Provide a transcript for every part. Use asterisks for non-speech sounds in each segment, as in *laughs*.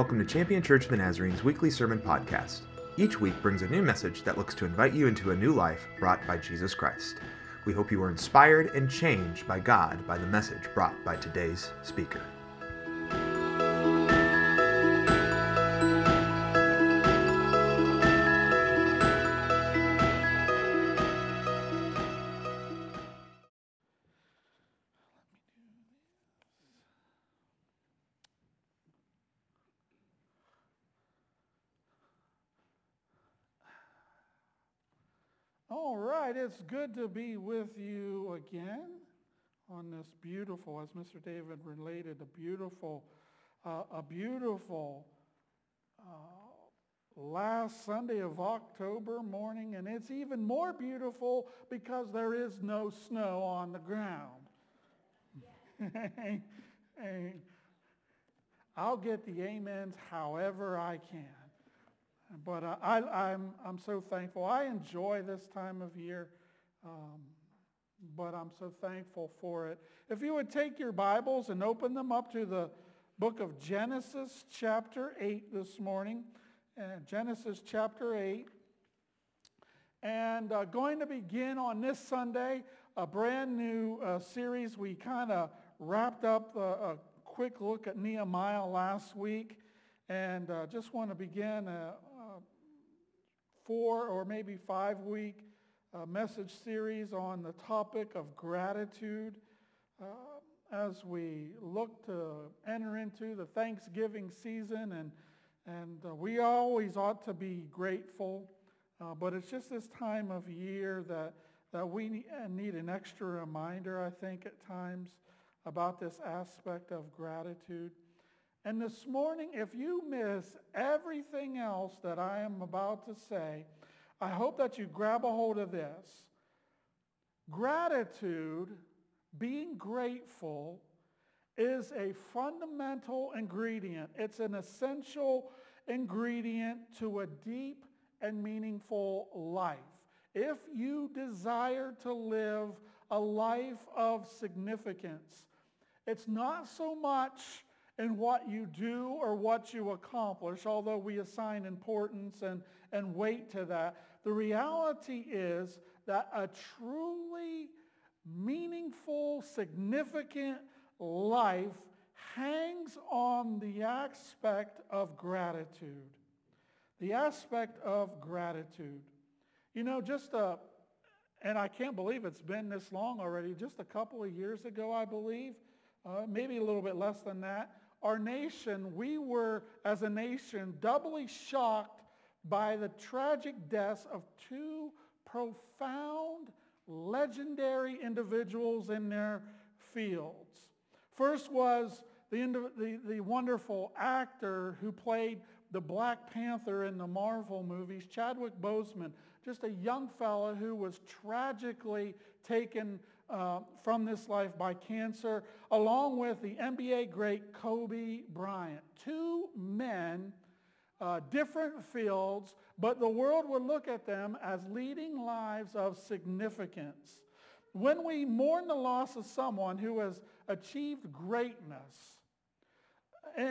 Welcome to Champion Church of the Nazarene's weekly sermon podcast. Each week brings a new message that looks to invite you into a new life brought by Jesus Christ. We hope you are inspired and changed by God by the message brought by today's speaker. It's good to be with you again on this beautiful, as Mr. David related, a beautiful, uh, a beautiful uh, last Sunday of October morning, and it's even more beautiful because there is no snow on the ground. *laughs* I'll get the amens however I can. But uh, I, I'm, I'm so thankful. I enjoy this time of year, um, but I'm so thankful for it. If you would take your Bibles and open them up to the book of Genesis chapter 8 this morning. Uh, Genesis chapter 8. And uh, going to begin on this Sunday a brand new uh, series. We kind of wrapped up a, a quick look at Nehemiah last week. And uh, just want to begin a, four or maybe five week uh, message series on the topic of gratitude uh, as we look to enter into the Thanksgiving season. And, and uh, we always ought to be grateful, uh, but it's just this time of year that, that we need an extra reminder, I think, at times about this aspect of gratitude. And this morning, if you miss everything else that I am about to say, I hope that you grab a hold of this. Gratitude, being grateful, is a fundamental ingredient. It's an essential ingredient to a deep and meaningful life. If you desire to live a life of significance, it's not so much in what you do or what you accomplish, although we assign importance and, and weight to that. The reality is that a truly meaningful, significant life hangs on the aspect of gratitude. The aspect of gratitude. You know, just a, and I can't believe it's been this long already, just a couple of years ago, I believe, uh, maybe a little bit less than that, our nation, we were, as a nation, doubly shocked by the tragic deaths of two profound, legendary individuals in their fields. First was the, the, the wonderful actor who played the Black Panther in the Marvel movies, Chadwick Boseman, just a young fellow who was tragically taken uh, from this life by cancer, along with the NBA great Kobe Bryant. Two men, uh, different fields, but the world would look at them as leading lives of significance. When we mourn the loss of someone who has achieved greatness, uh,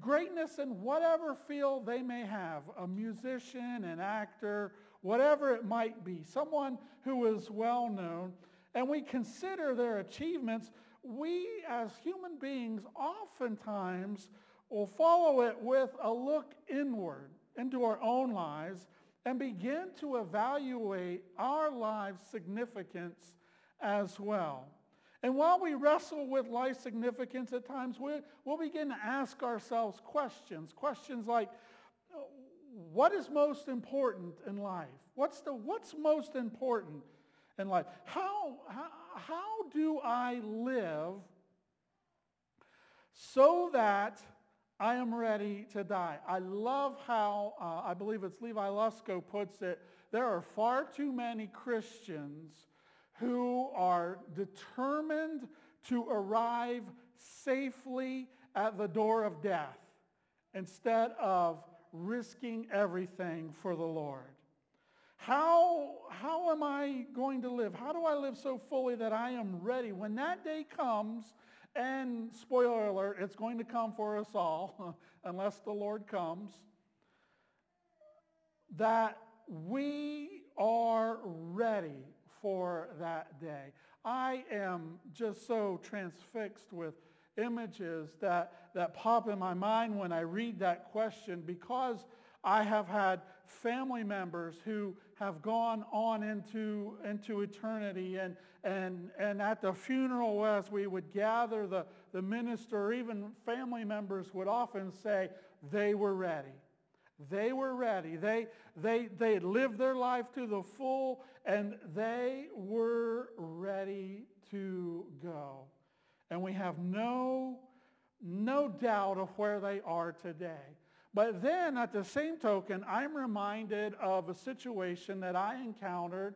greatness in whatever field they may have, a musician, an actor, whatever it might be, someone who is well known, and we consider their achievements, we as human beings oftentimes will follow it with a look inward into our own lives and begin to evaluate our lives' significance as well. And while we wrestle with life significance at times, we, will begin to ask ourselves questions. Questions like, what is most important in life? What's, the, what's most important? in life. How, how, how do I live so that I am ready to die? I love how, uh, I believe it's Levi Lusko puts it, there are far too many Christians who are determined to arrive safely at the door of death instead of risking everything for the Lord. How, how am I going to live? How do I live so fully that I am ready when that day comes And spoiler alert, it's going to come for us all *laughs* unless the Lord comes. That we are ready for that day. I am just so transfixed with images that, that pop in my mind when I read that question because I have had family members who have gone on into, into eternity and, and, and at the funeral as we would gather the, the minister even family members would often say they were ready. They were ready. They, they, they lived their life to the full and they were ready to go. And we have no, no doubt of where they are today. But then at the same token, I'm reminded of a situation that I encountered.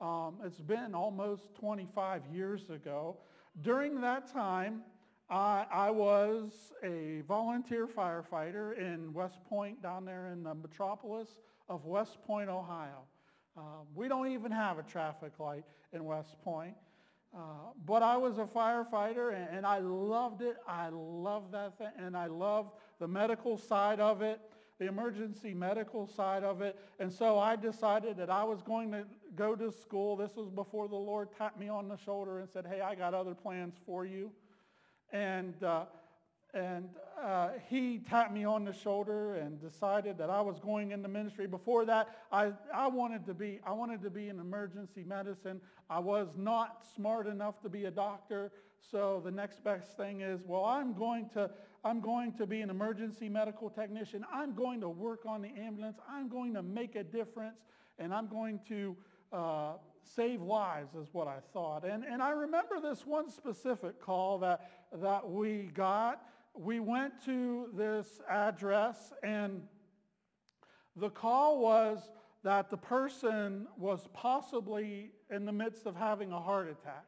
Um, it's been almost 25 years ago. During that time, I, I, was a volunteer firefighter in West Point down there in the metropolis of West Point, Ohio. Uh, we don't even have a traffic light in West Point. Uh, but I was a firefighter and, and I loved it. I loved that thing and I loved the medical side of it, the emergency medical side of it. And so I decided that I was going to go to school. This was before the Lord tapped me on the shoulder and said, hey, I got other plans for you. And uh, and uh, he tapped me on the shoulder and decided that I was going into ministry. Before that, I, I, wanted to be, I wanted to be in emergency medicine. I was not smart enough to be a doctor. So the next best thing is, well, I'm going to, I'm going to be an emergency medical technician. I'm going to work on the ambulance. I'm going to make a difference. And I'm going to uh, save lives is what I thought. And, and I remember this one specific call that, that we got we went to this address and the call was that the person was possibly in the midst of having a heart attack.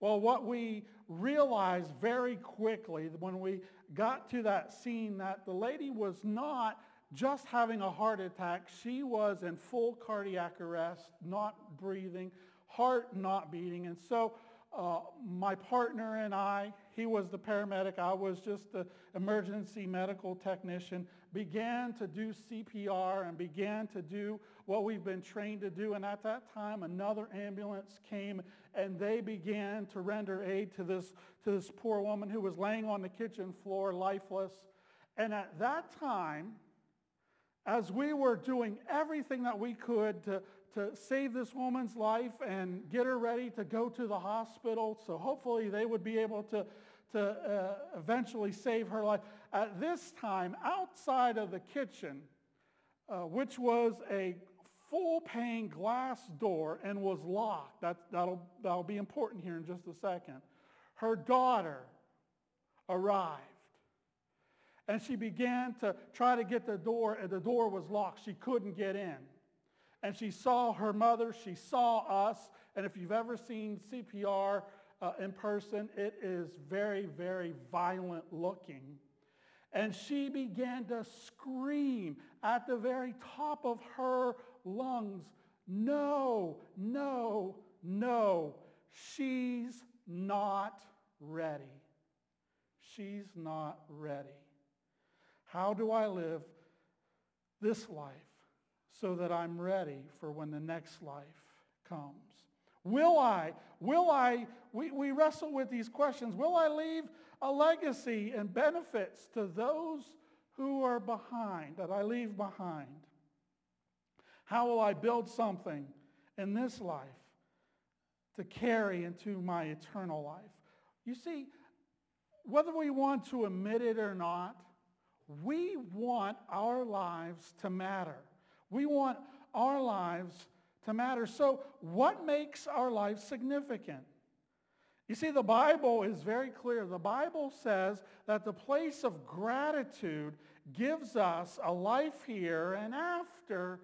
Well, what we realized very quickly when we got to that scene that the lady was not just having a heart attack. She was in full cardiac arrest, not breathing, heart not beating. And so uh, my partner and I, he was the paramedic, I was just the emergency medical technician, began to do CPR and began to do what we've been trained to do. And at that time, another ambulance came and they began to render aid to this, to this poor woman who was laying on the kitchen floor, lifeless. And at that time, as we were doing everything that we could to, to save this woman's life and get her ready to go to the hospital. So hopefully they would be able to, to uh, eventually save her life. At this time, outside of the kitchen, uh, which was a full pane glass door and was locked, that, that'll, that'll be important here in just a second, her daughter arrived. And she began to try to get the door, and the door was locked. She couldn't get in and she saw her mother, she saw us, and if you've ever seen CPR uh, in person, it is very, very violent looking. And she began to scream at the very top of her lungs, no, no, no, she's not ready. She's not ready. How do I live this life? So that I'm ready for when the next life comes. Will I, will I, we, we wrestle with these questions, will I leave a legacy and benefits to those who are behind, that I leave behind? How will I build something in this life to carry into my eternal life? You see, whether we want to admit it or not, we want our lives to matter. We want our lives to matter. So what makes our life significant? You see, the Bible is very clear. The Bible says that the place of gratitude gives us a life here and after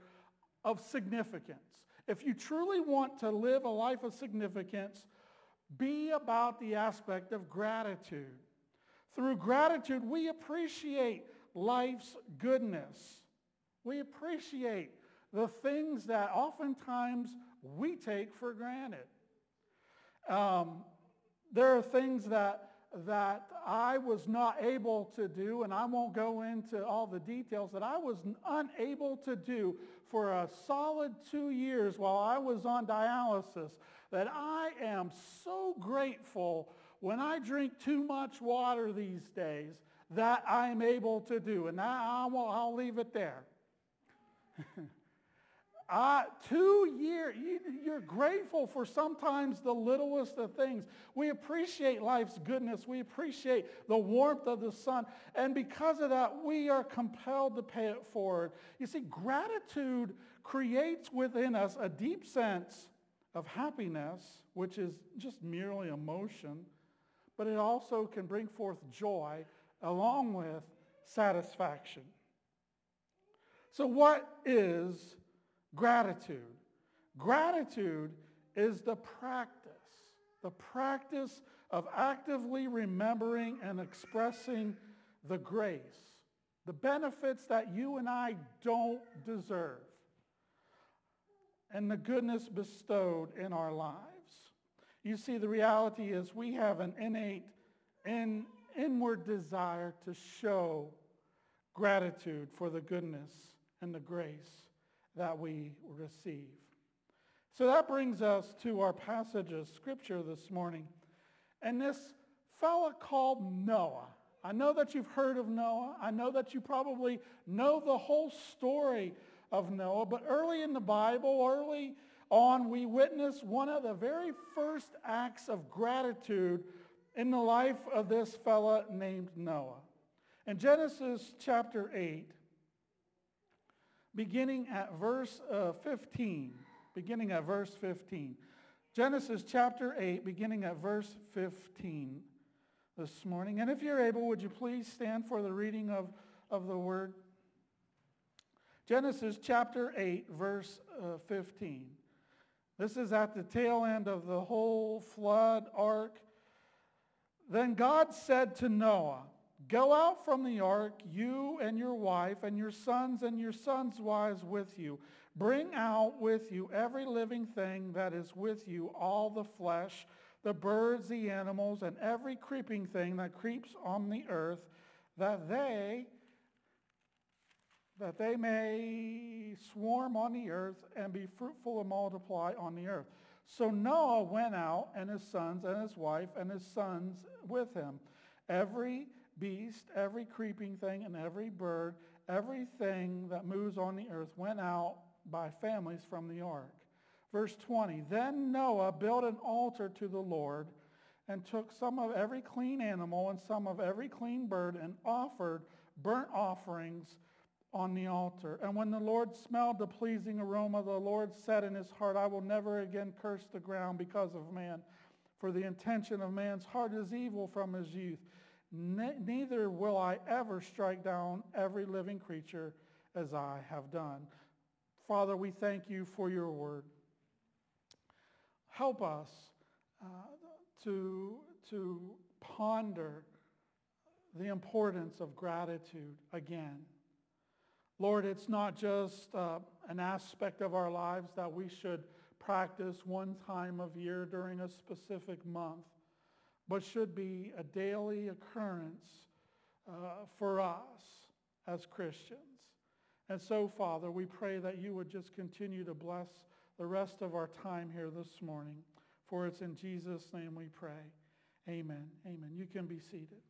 of significance. If you truly want to live a life of significance, be about the aspect of gratitude. Through gratitude, we appreciate life's goodness. We appreciate the things that oftentimes we take for granted. Um, there are things that that I was not able to do, and I won't go into all the details, that I was unable to do for a solid two years while I was on dialysis, that I am so grateful when I drink too much water these days that I'm able to do. And now I'll, I'll leave it there. *laughs* Uh, two years, you, are grateful for sometimes the littlest of things. We appreciate life's goodness. We appreciate the warmth of the sun. And because of that, we are compelled to pay it forward. You see, gratitude creates within us a deep sense of happiness, which is just merely emotion, but it also can bring forth joy along with satisfaction. So what is Gratitude. Gratitude is the practice, the practice of actively remembering and expressing the grace, the benefits that you and I don't deserve, and the goodness bestowed in our lives. You see, the reality is we have an innate in, inward desire to show gratitude for the goodness and the grace that we receive. So that brings us to our passage of scripture this morning. And this fella called Noah. I know that you've heard of Noah. I know that you probably know the whole story of Noah. But early in the Bible, early on, we witness one of the very first acts of gratitude in the life of this fella named Noah. In Genesis chapter 8, beginning at verse uh, 15. Beginning at verse 15. Genesis chapter 8, beginning at verse 15 this morning. And if you're able, would you please stand for the reading of, of the word? Genesis chapter 8, verse uh, 15. This is at the tail end of the whole flood ark. Then God said to Noah, Go out from the ark, you and your wife and your sons and your sons' wives with you. Bring out with you every living thing that is with you, all the flesh, the birds, the animals, and every creeping thing that creeps on the earth, that they that they may swarm on the earth and be fruitful and multiply on the earth. So Noah went out, and his sons and his wife and his sons with him. Every beast, every creeping thing, and every bird, everything that moves on the earth went out by families from the ark. Verse 20, Then Noah built an altar to the Lord and took some of every clean animal and some of every clean bird and offered burnt offerings on the altar. And when the Lord smelled the pleasing aroma, the Lord said in his heart, I will never again curse the ground because of man, for the intention of man's heart is evil from his youth neither will I ever strike down every living creature as I have done. Father, we thank you for your word. Help us uh, to, to ponder the importance of gratitude again. Lord, it's not just uh, an aspect of our lives that we should practice one time of year during a specific month but should be a daily occurrence uh, for us as Christians. And so, Father, we pray that you would just continue to bless the rest of our time here this morning. For it's in Jesus' name we pray. Amen. Amen. You can be seated.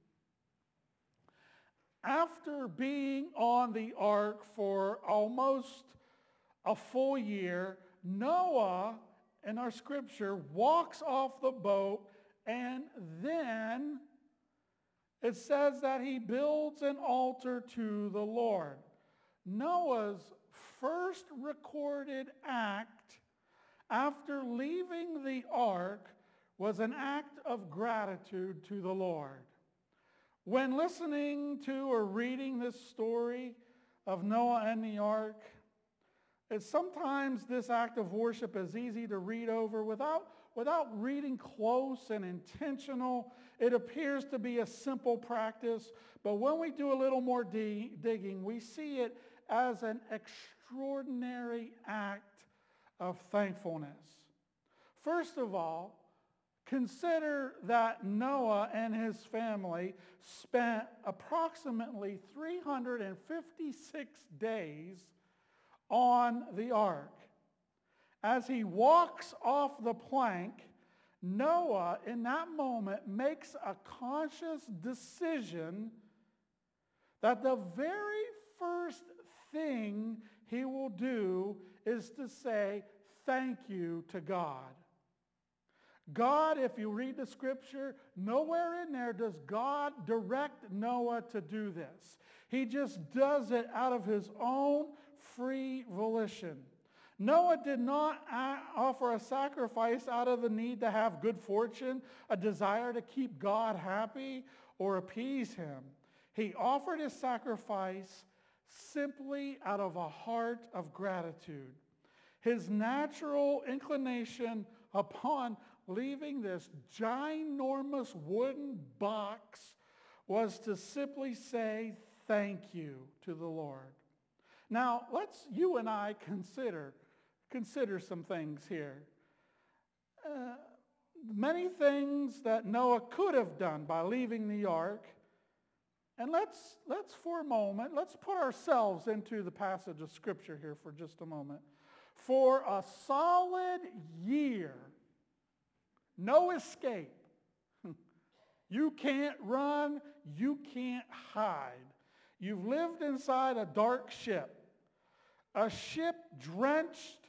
After being on the ark for almost a full year, Noah, in our scripture, walks off the boat and then it says that he builds an altar to the Lord. Noah's first recorded act after leaving the ark was an act of gratitude to the Lord. When listening to or reading this story of Noah and the ark, it's sometimes this act of worship is easy to read over without without reading close and intentional, it appears to be a simple practice. But when we do a little more digging, we see it as an extraordinary act of thankfulness. First of all, Consider that Noah and his family spent approximately 356 days on the ark. As he walks off the plank, Noah in that moment makes a conscious decision that the very first thing he will do is to say thank you to God. God, if you read the scripture, nowhere in there does God direct Noah to do this. He just does it out of his own free volition. Noah did not uh, offer a sacrifice out of the need to have good fortune, a desire to keep God happy or appease him. He offered his sacrifice simply out of a heart of gratitude. His natural inclination upon leaving this ginormous wooden box was to simply say thank you to the Lord. Now, let's, you and I consider, consider some things here. Uh, many things that Noah could have done by leaving the ark. And let's, let's for a moment, let's put ourselves into the passage of Scripture here for just a moment. For a solid year, no escape. *laughs* You can't run. You can't hide. You've lived inside a dark ship, a ship drenched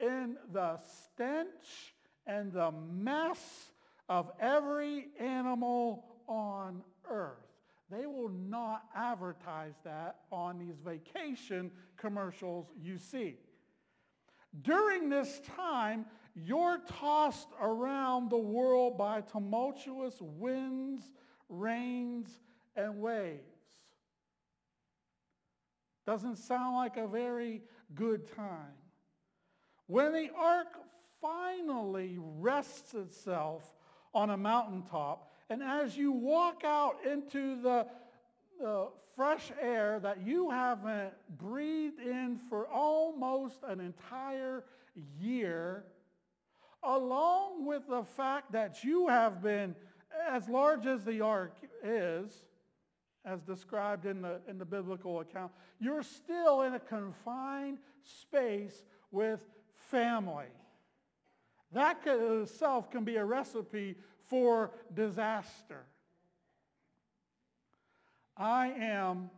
in the stench and the mess of every animal on earth. They will not advertise that on these vacation commercials you see. During this time, you're tossed around the world by tumultuous winds, rains, and waves. Doesn't sound like a very good time. When the ark finally rests itself on a mountaintop, and as you walk out into the, the fresh air that you haven't breathed in for almost an entire year, along with the fact that you have been, as large as the ark is, as described in the, in the biblical account, you're still in a confined space with family. That itself can be a recipe for disaster. I am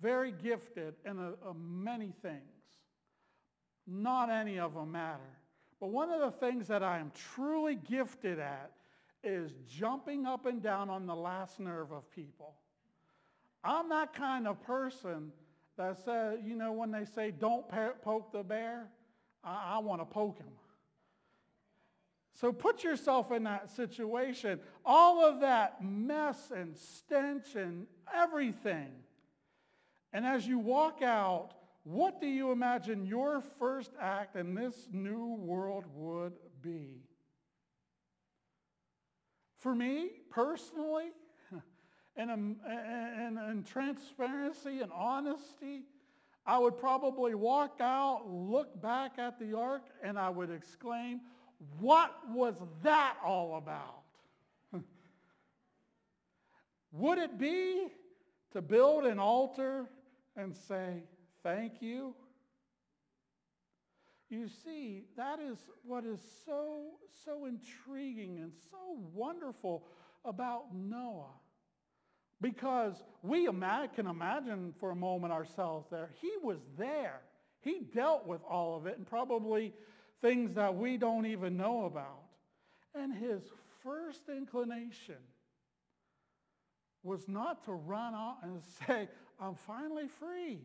very gifted in a, a many things. Not any of them matter. But one of the things that I am truly gifted at is jumping up and down on the last nerve of people. I'm that kind of person that says, you know, when they say don't poke the bear, I, I want to poke him. So put yourself in that situation. All of that mess and stench and everything. And as you walk out, what do you imagine your first act in this new world would be? For me, personally, *laughs* and in, in transparency and honesty, I would probably walk out, look back at the ark, and I would exclaim, what was that all about? *laughs* would it be to build an altar and say, thank you? You see, that is what is so, so intriguing and so wonderful about Noah. Because we can imagine for a moment ourselves there. He was there. He dealt with all of it and probably things that we don't even know about. And his first inclination was not to run out and *laughs* say, I'm finally free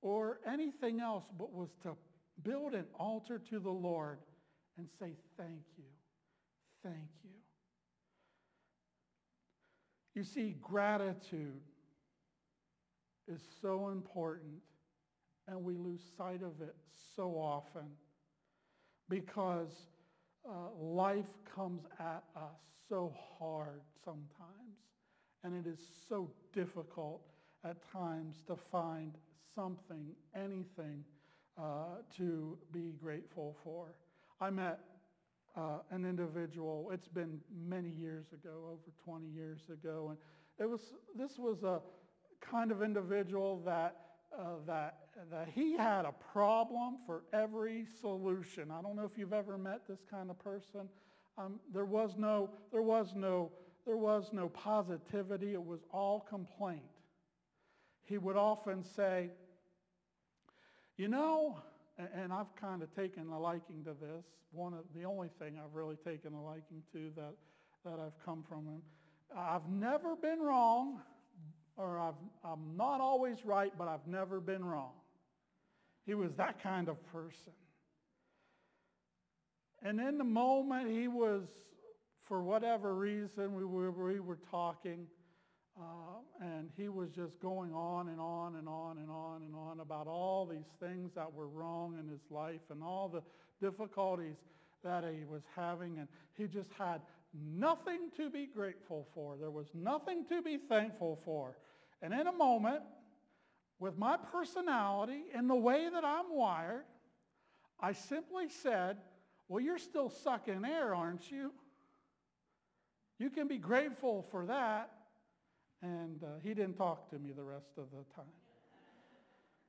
or anything else, but was to build an altar to the Lord and say, thank you, thank you. You see, gratitude is so important, and we lose sight of it so often because uh, life comes at us so hard sometimes, and it is so difficult at times to find something, anything uh, to be grateful for. I met uh, an individual. It's been many years ago, over 20 years ago, and it was this was a kind of individual that uh, that that he had a problem for every solution. I don't know if you've ever met this kind of person. Um, there was no there was no there was no positivity. It was all complaint. He would often say, "You know." And I've kind of taken a liking to this. One of the only thing I've really taken a liking to that, that I've come from him. I've never been wrong, or I've, I'm not always right, but I've never been wrong. He was that kind of person. And in the moment he was, for whatever reason, we were, we were talking, uh, and he was just going on and on and on and on and on about all these things that were wrong in his life and all the difficulties that he was having. And he just had nothing to be grateful for. There was nothing to be thankful for. And in a moment, with my personality and the way that I'm wired, I simply said, well, you're still sucking air, aren't you? You can be grateful for that. And uh, he didn't talk to me the rest of the time.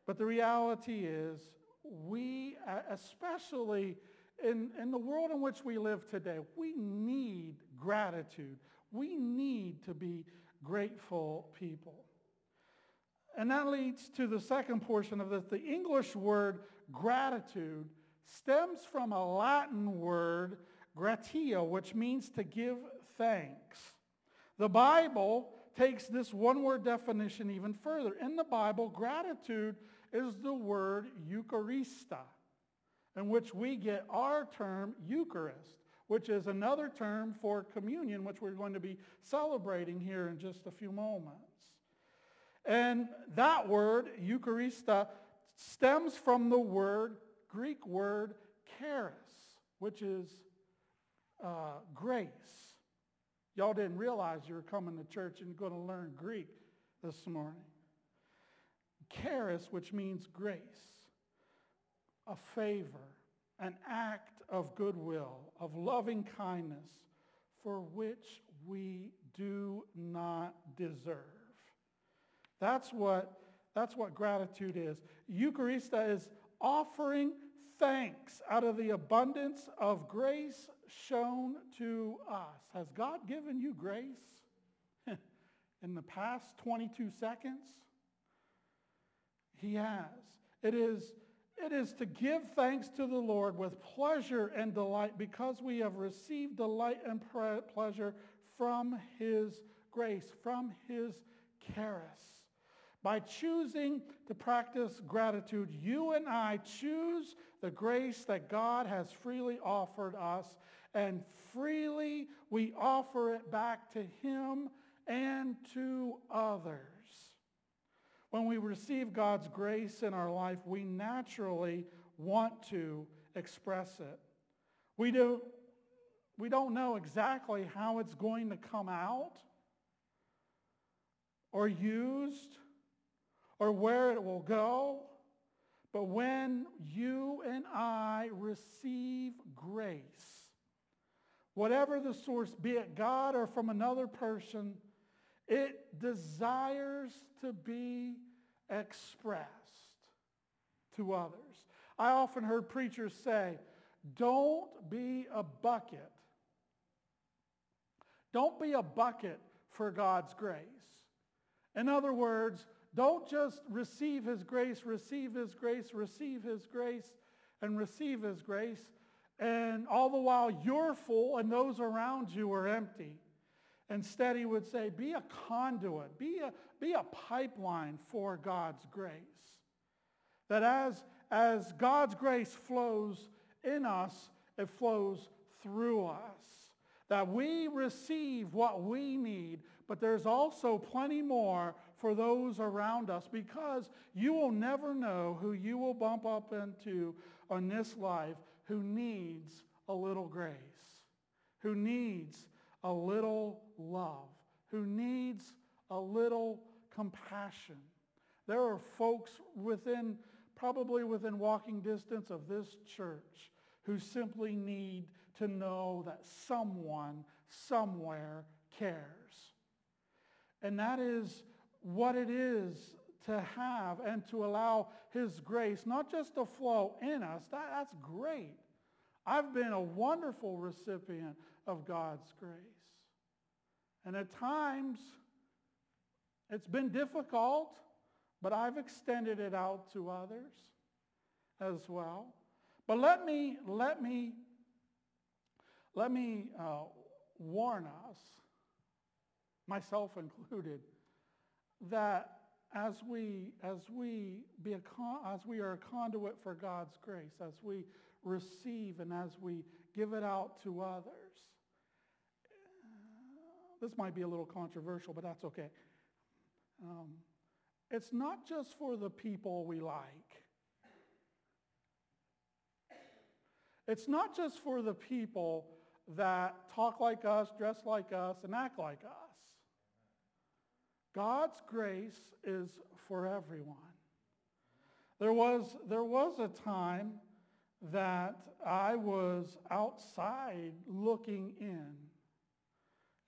But the reality is, we, especially in, in the world in which we live today, we need gratitude. We need to be grateful people. And that leads to the second portion of this. The English word gratitude stems from a Latin word, gratia, which means to give thanks. The Bible takes this one-word definition even further. In the Bible, gratitude is the word Eucharista, in which we get our term Eucharist, which is another term for communion, which we're going to be celebrating here in just a few moments. And that word, Eucharista, stems from the word, Greek word, charis, which is uh, grace. Y'all didn't realize you were coming to church and going to learn Greek this morning. Charis, which means grace, a favor, an act of goodwill, of loving kindness, for which we do not deserve. That's what, that's what gratitude is. Eucharista is offering thanks out of the abundance of grace shown to us. Has God given you grace *laughs* in the past 22 seconds? He has. It is, it is to give thanks to the Lord with pleasure and delight because we have received delight and pleasure from his grace, from his charis. By choosing to practice gratitude, you and I choose the grace that God has freely offered us, and freely we offer it back to him and to others. When we receive God's grace in our life, we naturally want to express it. We, do, we don't know exactly how it's going to come out or used or where it will go. But when you and I receive grace, whatever the source, be it God or from another person, it desires to be expressed to others. I often heard preachers say, don't be a bucket. Don't be a bucket for God's grace. In other words, don't just receive his grace, receive his grace, receive his grace, and receive his grace, and all the while you're full and those around you are empty. Instead, he would say, be a conduit, be a, be a pipeline for God's grace. That as, as God's grace flows in us, it flows through us. That we receive what we need, but there's also plenty more for those around us because you will never know who you will bump up into on this life who needs a little grace, who needs a little love, who needs a little compassion. There are folks within, probably within walking distance of this church who simply need to know that someone somewhere cares. And that is what it is to have and to allow his grace not just to flow in us. That, that's great. I've been a wonderful recipient of God's grace. And at times, it's been difficult, but I've extended it out to others as well. But let me, let me, let me uh, warn us, myself included, that as we, as we, be a con- as we are a conduit for God's grace, as we receive and as we give it out to others, this might be a little controversial, but that's okay. Um, it's not just for the people we like. It's not just for the people that talk like us, dress like us, and act like us. God's grace is for everyone. There was, there was a time that I was outside looking in.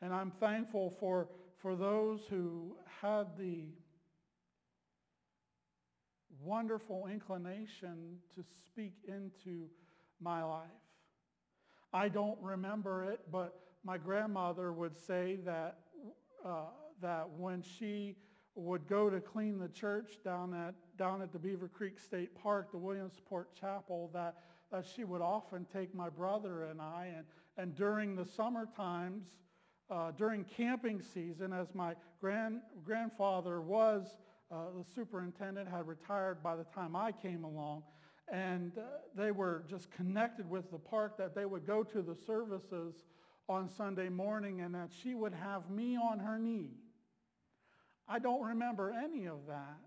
And I'm thankful for, for those who had the wonderful inclination to speak into my life. I don't remember it, but my grandmother would say that, uh, that when she would go to clean the church down at, down at the Beaver Creek State Park, the Williamsport Chapel, that, that she would often take my brother and I, and, and during the summer times, uh, during camping season, as my grand, grandfather was uh, the superintendent, had retired by the time I came along, and uh, they were just connected with the park that they would go to the services on Sunday morning and that she would have me on her knee. I don't remember any of that,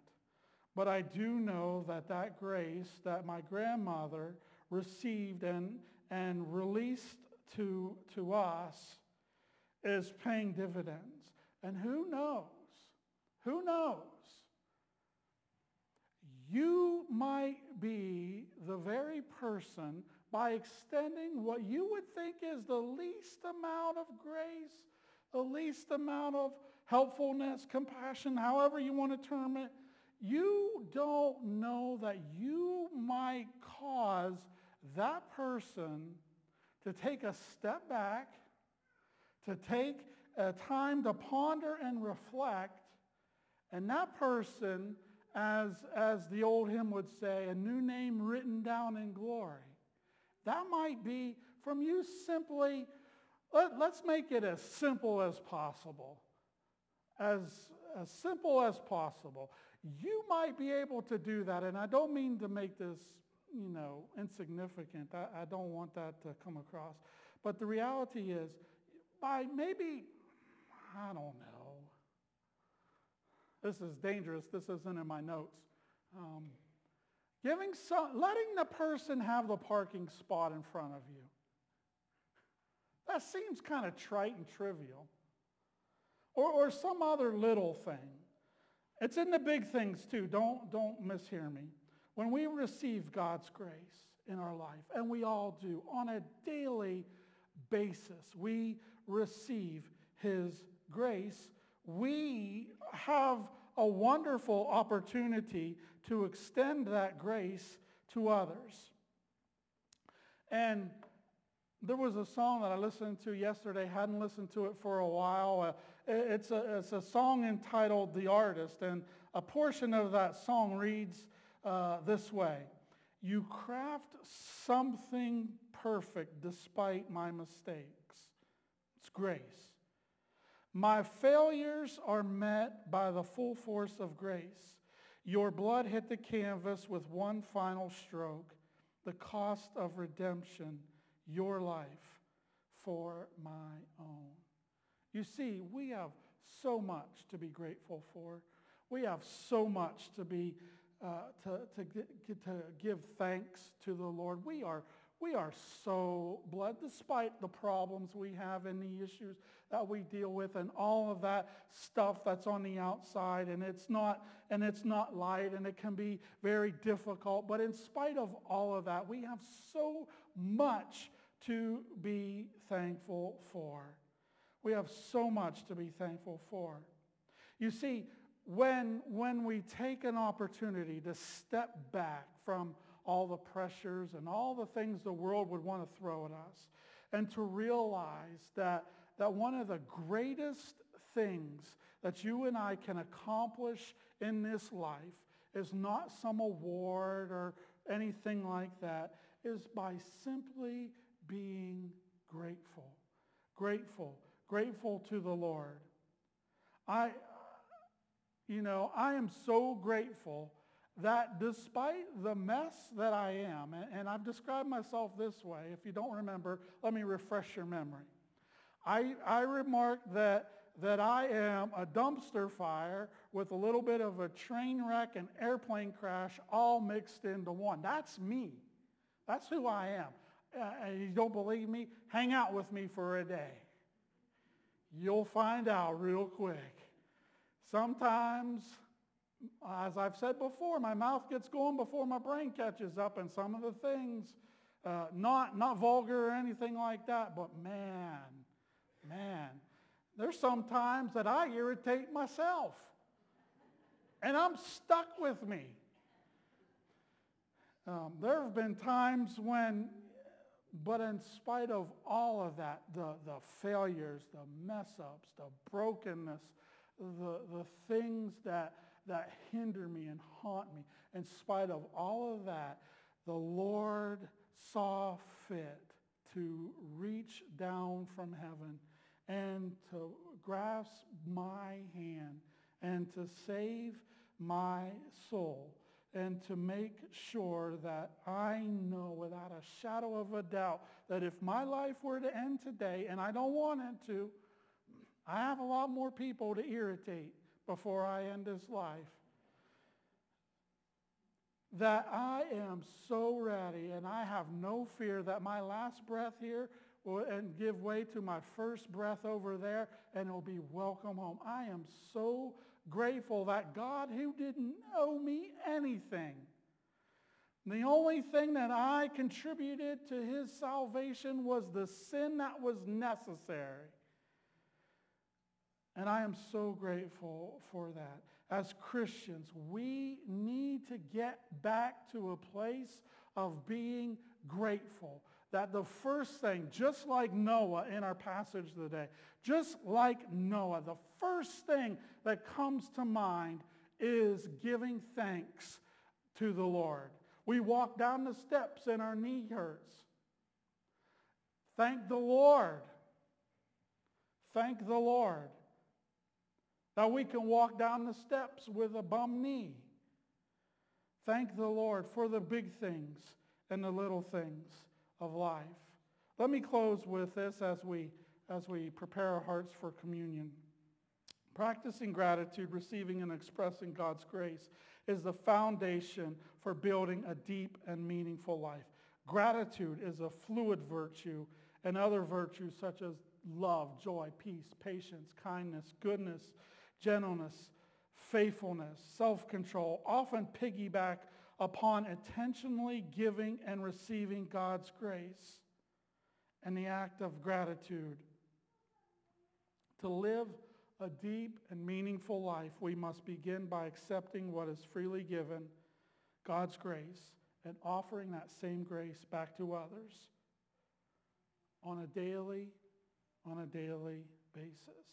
but I do know that that grace that my grandmother received and, and released to, to us is paying dividends. And who knows? Who knows? You might be the very person by extending what you would think is the least amount of grace, the least amount of helpfulness, compassion, however you want to term it, you don't know that you might cause that person to take a step back, to take a time to ponder and reflect, and that person as, as the old hymn would say, a new name written down in glory. That might be from you simply, let, let's make it as simple as possible. As, as simple as possible. You might be able to do that, and I don't mean to make this, you know, insignificant. I, I don't want that to come across. But the reality is, by maybe, I don't know, this is dangerous. This isn't in my notes. Um, giving some, letting the person have the parking spot in front of you. That seems kind of trite and trivial. Or, or some other little thing. It's in the big things too. Don't, don't mishear me. When we receive God's grace in our life, and we all do, on a daily basis, we receive his grace we have a wonderful opportunity to extend that grace to others. And there was a song that I listened to yesterday, hadn't listened to it for a while. Uh, it's, a, it's a song entitled The Artist, and a portion of that song reads uh, this way. You craft something perfect despite my mistakes. It's grace. My failures are met by the full force of grace. Your blood hit the canvas with one final stroke, the cost of redemption, your life for my own. You see, we have so much to be grateful for. We have so much to be uh, to, to, to give thanks to the Lord. We are we are so blessed, despite the problems we have and the issues that we deal with and all of that stuff that's on the outside and it's not and it's not light and it can be very difficult. But in spite of all of that, we have so much to be thankful for. We have so much to be thankful for. You see, when, when we take an opportunity to step back from all the pressures and all the things the world would want to throw at us, and to realize that, that one of the greatest things that you and I can accomplish in this life is not some award or anything like that, is by simply being grateful. Grateful. Grateful to the Lord. I, you know, I am so grateful that despite the mess that I am, and I've described myself this way, if you don't remember, let me refresh your memory. I, I remarked that, that I am a dumpster fire with a little bit of a train wreck and airplane crash all mixed into one. That's me. That's who I am. Uh, you don't believe me? Hang out with me for a day. You'll find out real quick. Sometimes as I've said before, my mouth gets going before my brain catches up and some of the things, uh, not, not vulgar or anything like that, but man, man, there's some times that I irritate myself. And I'm stuck with me. Um, there have been times when, but in spite of all of that, the, the failures, the mess ups, the brokenness, the, the things that that hinder me and haunt me. In spite of all of that, the Lord saw fit to reach down from heaven and to grasp my hand and to save my soul and to make sure that I know without a shadow of a doubt that if my life were to end today, and I don't want it to, I have a lot more people to irritate before I end this life. That I am so ready and I have no fear that my last breath here will and give way to my first breath over there and it'll be welcome home. I am so grateful that God who didn't owe me anything, the only thing that I contributed to his salvation was the sin that was necessary. And I am so grateful for that. As Christians, we need to get back to a place of being grateful. That the first thing, just like Noah in our passage today, just like Noah, the first thing that comes to mind is giving thanks to the Lord. We walk down the steps and our knee hurts. Thank the Lord. Thank the Lord. That we can walk down the steps with a bum knee. Thank the Lord for the big things and the little things of life. Let me close with this as we, as we prepare our hearts for communion. Practicing gratitude, receiving and expressing God's grace is the foundation for building a deep and meaningful life. Gratitude is a fluid virtue and other virtues such as love, joy, peace, patience, kindness, goodness, gentleness, faithfulness, self-control often piggyback upon intentionally giving and receiving God's grace and the act of gratitude. To live a deep and meaningful life, we must begin by accepting what is freely given, God's grace, and offering that same grace back to others on a daily, on a daily basis.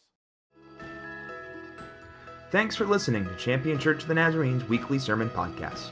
Thanks for listening to Champion Church of the Nazarene's weekly sermon podcast.